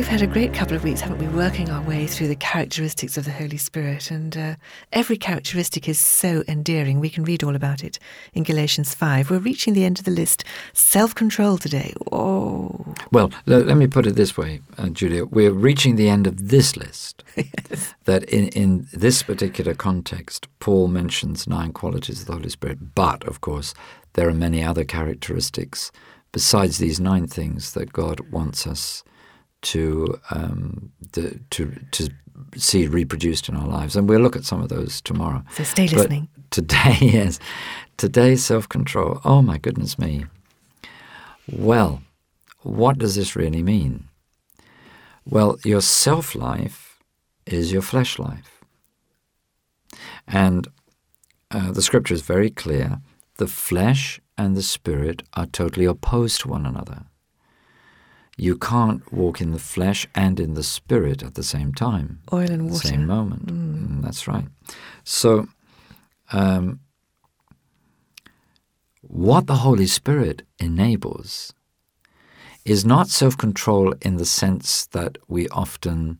We've had a great couple of weeks, haven't we, working our way through the characteristics of the Holy Spirit. And uh, every characteristic is so endearing. We can read all about it in Galatians 5. We're reaching the end of the list. Self control today. Oh. Well, l- let me put it this way, uh, Julia. We're reaching the end of this list. yes. That in, in this particular context, Paul mentions nine qualities of the Holy Spirit. But, of course, there are many other characteristics besides these nine things that God wants us to um, the, to to see reproduced in our lives, and we'll look at some of those tomorrow. So stay But listening. today, yes, today self-control. Oh my goodness me. Well, what does this really mean? Well, your self-life is your flesh life, and uh, the scripture is very clear. The flesh and the spirit are totally opposed to one another. You can't walk in the flesh and in the spirit at the same time, Oil and the water. same moment. Mm, that's right. So, um, what the Holy Spirit enables is not self control in the sense that we often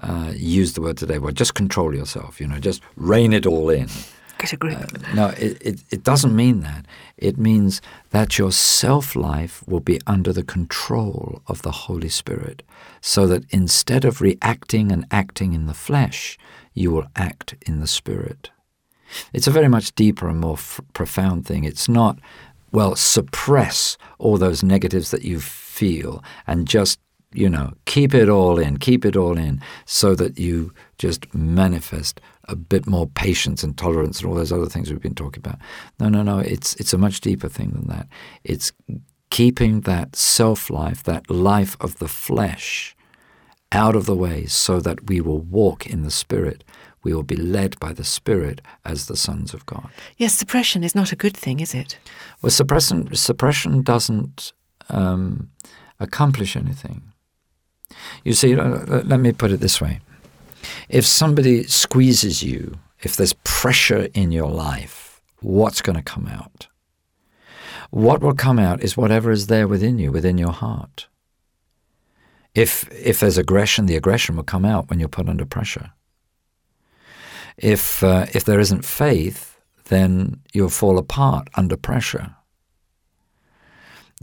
uh, use the word today. Well, just control yourself, you know, just rein it all in. Grip. Uh, no, it, it, it doesn't mean that. It means that your self life will be under the control of the Holy Spirit, so that instead of reacting and acting in the flesh, you will act in the Spirit. It's a very much deeper and more f- profound thing. It's not, well, suppress all those negatives that you feel and just, you know, keep it all in, keep it all in, so that you just manifest a bit more patience and tolerance and all those other things we've been talking about. No, no, no. It's it's a much deeper thing than that. It's keeping that self life, that life of the flesh, out of the way, so that we will walk in the Spirit. We will be led by the Spirit as the sons of God. Yes, suppression is not a good thing, is it? Well, suppression suppression doesn't um, accomplish anything. You see, let me put it this way: if somebody squeezes you, if there's pressure in your life, what's going to come out? What will come out is whatever is there within you, within your heart. If if there's aggression, the aggression will come out when you're put under pressure. If uh, if there isn't faith, then you'll fall apart under pressure.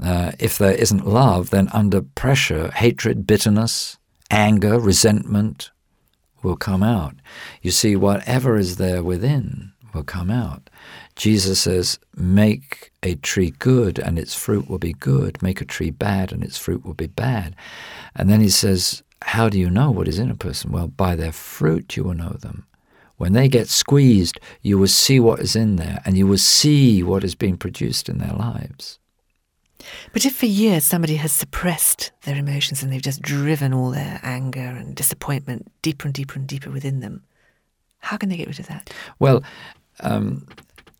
Uh, if there isn't love, then under pressure, hatred, bitterness, anger, resentment will come out. You see, whatever is there within will come out. Jesus says, Make a tree good and its fruit will be good. Make a tree bad and its fruit will be bad. And then he says, How do you know what is in a person? Well, by their fruit you will know them. When they get squeezed, you will see what is in there and you will see what is being produced in their lives. But if for years somebody has suppressed their emotions and they've just driven all their anger and disappointment deeper and deeper and deeper within them, how can they get rid of that? Well, um,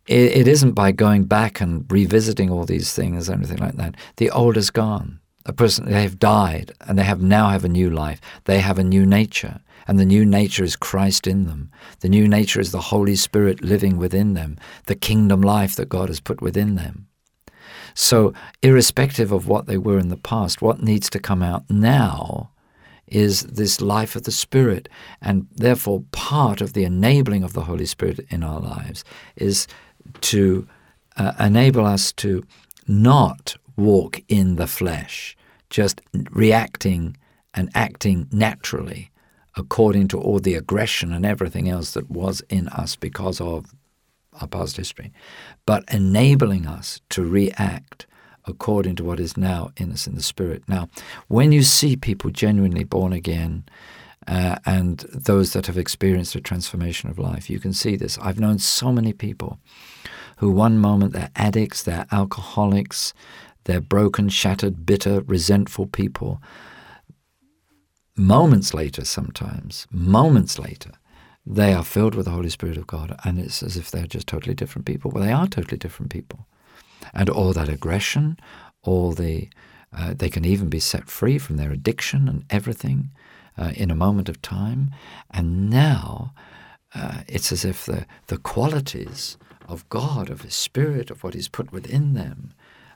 it, it isn't by going back and revisiting all these things or anything like that. The old is gone. A person they have died and they have now have a new life. They have a new nature, and the new nature is Christ in them. The new nature is the Holy Spirit living within them, the kingdom life that God has put within them. So, irrespective of what they were in the past, what needs to come out now is this life of the Spirit. And therefore, part of the enabling of the Holy Spirit in our lives is to uh, enable us to not walk in the flesh, just reacting and acting naturally according to all the aggression and everything else that was in us because of our past history, but enabling us to react according to what is now in us in the Spirit. Now, when you see people genuinely born again, uh, and those that have experienced a transformation of life, you can see this. I've known so many people who, one moment, they're addicts, they're alcoholics, they're broken, shattered, bitter, resentful people. Moments later, sometimes, moments later, they are filled with the Holy Spirit of God, and it's as if they're just totally different people. Well, they are totally different people. And all that aggression, all the, uh, they can even be set free from their addiction and everything. uh, in a moment of time, and now uh, it's as if the, the qualities of God, of His Spirit, of what He's put within them,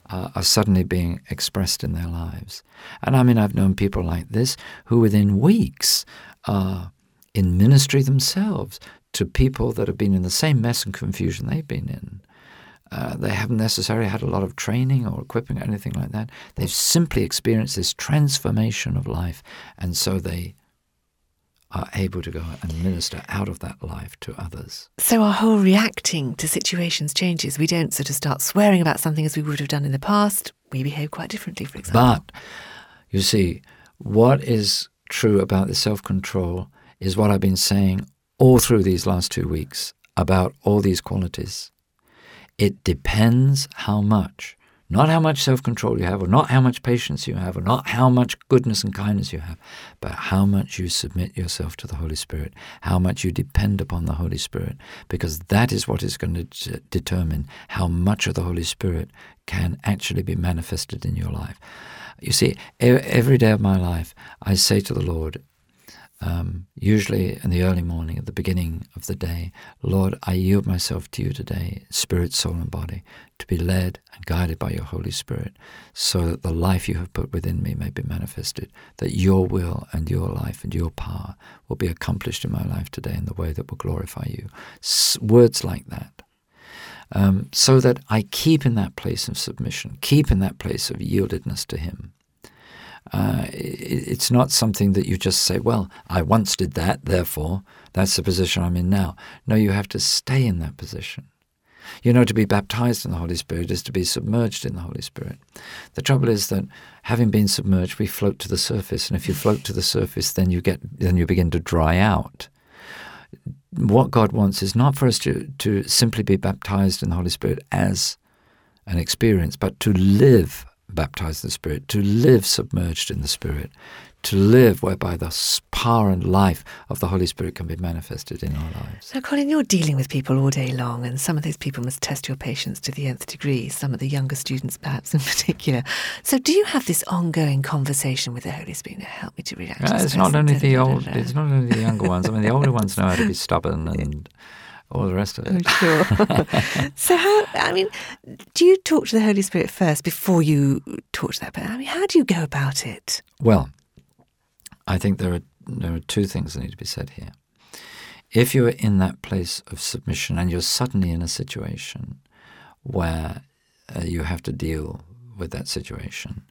uh, are suddenly being expressed in their lives. And I mean, I've known people like this who within weeks are in ministry themselves to people that have been in the same mess and confusion they've been in. Uh, they haven't necessarily had a lot of training or equipping or anything like that. They've simply experienced this transformation of life, and so they are able to go and minister out of that life to others. So our whole reacting to situations changes. We don't sort of start swearing about something as we would have done in the past. We behave quite differently, for example. But you see, what is true about the self control is what I've been saying all through these last two weeks about all these qualities. It depends how much, not how much self control you have, or not how much patience you have, or not how much goodness and kindness you have, but how much you submit yourself to the Holy Spirit, how much you depend upon the Holy Spirit, because that is what is going to determine how much of the Holy Spirit can actually be manifested in your life. You see, every day of my life, I say to the Lord, um, usually in the early morning, at the beginning of the day, Lord, I yield myself to you today, spirit, soul, and body, to be led and guided by your Holy Spirit, so that the life you have put within me may be manifested, that your will and your life and your power will be accomplished in my life today in the way that will glorify you. S- words like that. Um, so that I keep in that place of submission, keep in that place of yieldedness to Him. Uh, it's not something that you just say, well, I once did that, therefore that's the position I'm in now. No, you have to stay in that position. You know, to be baptized in the Holy Spirit is to be submerged in the Holy Spirit. The trouble is that having been submerged, we float to the surface, and if you float to the surface, then you get then you begin to dry out. What God wants is not for us to, to simply be baptized in the Holy Spirit as an experience, but to live baptized in the Spirit, to live submerged in the Spirit, to live whereby the power and life of the Holy Spirit can be manifested in our lives. Now, Colin, you're dealing with people all day long, and some of those people must test your patience to the nth degree, some of the younger students perhaps in particular. So, do you have this ongoing conversation with the Holy Spirit? to help me to react. Uh, it's not only the old, it's not only the younger ones. I mean, the older ones know how to be stubborn and all the rest of it. Oh, sure. so, how, I mean, do you talk to the Holy Spirit first before you talk to that person? I mean, how do you go about it? Well, I think there are, there are two things that need to be said here. If you're in that place of submission and you're suddenly in a situation where uh, you have to deal with that situation,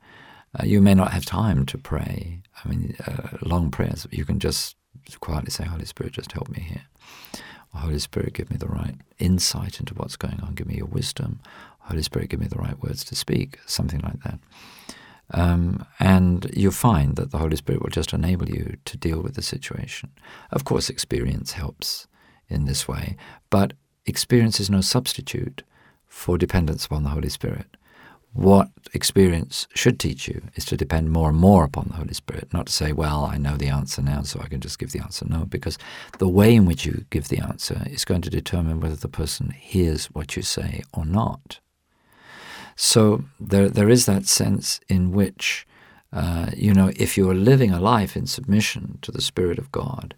uh, you may not have time to pray. I mean, uh, long prayers. You can just quietly say, Holy Spirit, just help me here. Holy Spirit, give me the right insight into what's going on. Give me your wisdom. Holy Spirit, give me the right words to speak. Something like that. Um, and you'll find that the Holy Spirit will just enable you to deal with the situation. Of course, experience helps in this way, but experience is no substitute for dependence upon the Holy Spirit what experience should teach you is to depend more and more upon the Holy Spirit, not to say, well, I know the answer now, so I can just give the answer. No, because the way in which you give the answer is going to determine whether the person hears what you say or not. So there, there is that sense in which, uh, you know, if you are living a life in submission to the Spirit of God,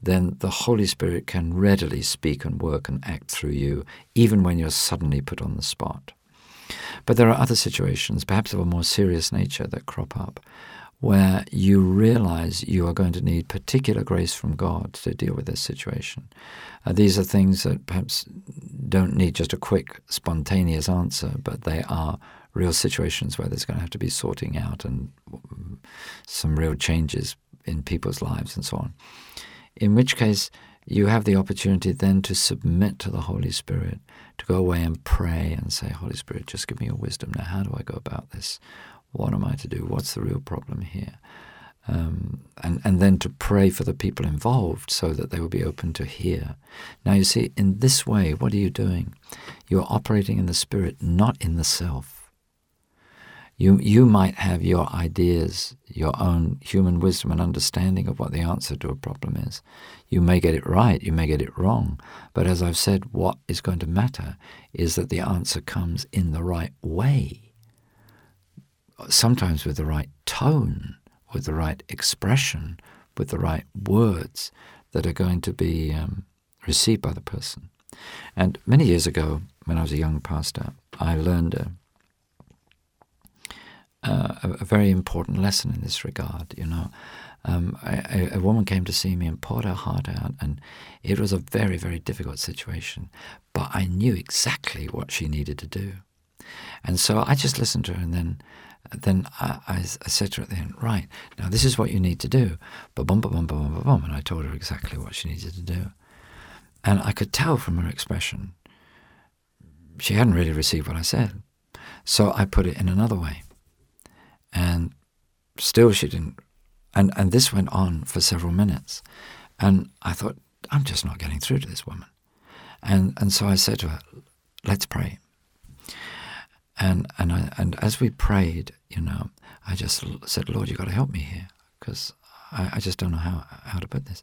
then the Holy Spirit can readily speak and work and act through you, even when you're suddenly put on the spot. But there are other situations, perhaps of a more serious nature, that crop up where you realize you are going to need particular grace from God to deal with this situation. Uh, these are things that perhaps don't need just a quick, spontaneous answer, but they are real situations where there's going to have to be sorting out and some real changes in people's lives and so on. In which case, you have the opportunity then to submit to the Holy Spirit, to go away and pray and say, Holy Spirit, just give me your wisdom. Now, how do I go about this? What am I to do? What's the real problem here? Um, and, and then to pray for the people involved so that they will be open to hear. Now, you see, in this way, what are you doing? You're operating in the Spirit, not in the self. You, you might have your ideas, your own human wisdom and understanding of what the answer to a problem is. You may get it right, you may get it wrong, but as I've said, what is going to matter is that the answer comes in the right way, sometimes with the right tone, with the right expression, with the right words that are going to be um, received by the person. And many years ago, when I was a young pastor, I learned a, a, a very important lesson in this regard. You know, um, woman came to see me and poured her heart out, and it was a very, very difficult situation. But I knew exactly what she needed to do, and so I just listened to her, and then. Then I, I, said to her at the end, right, now this is what you need to do. Ba bum ba bum ba bum ba bum. And I told her exactly what she needed to do. And I could tell from her expression she hadn't really received what I said. So I put it in another way. And still she didn't. And, and this went on for several minutes. And I thought, I'm just not getting through to this woman. And, and so I said to her, let's pray. And, and, I, and as we prayed, you know, I just said, Lord, you've got to help me here because I, I, just don't know how, how to put this.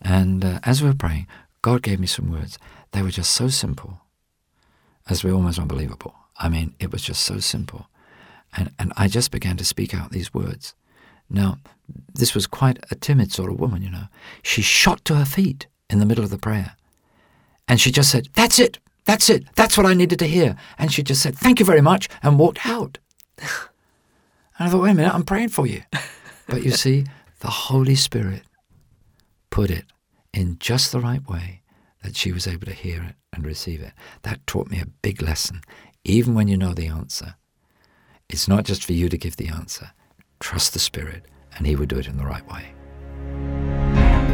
And uh, as we were praying, God gave me some words. They were just so simple as were almost unbelievable. I mean, it was just so simple. And, and I just began to speak out these words. Now, this was quite a timid sort of woman, you know. She shot to her feet in the middle of the prayer. And she just said, That's it. That's it. That's what I needed to hear. And she just said, Thank you very much, and walked out. and I thought, Wait a minute, I'm praying for you. But you see, the Holy Spirit put it in just the right way that she was able to hear it and receive it. That taught me a big lesson. Even when you know the answer, it's not just for you to give the answer. Trust the Spirit, and He will do it in the right way.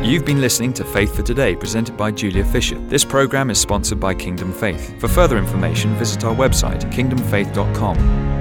You've been listening to Faith for Today, presented by Julia Fisher. This program is sponsored by Kingdom Faith. For further information, visit our website, kingdomfaith.com.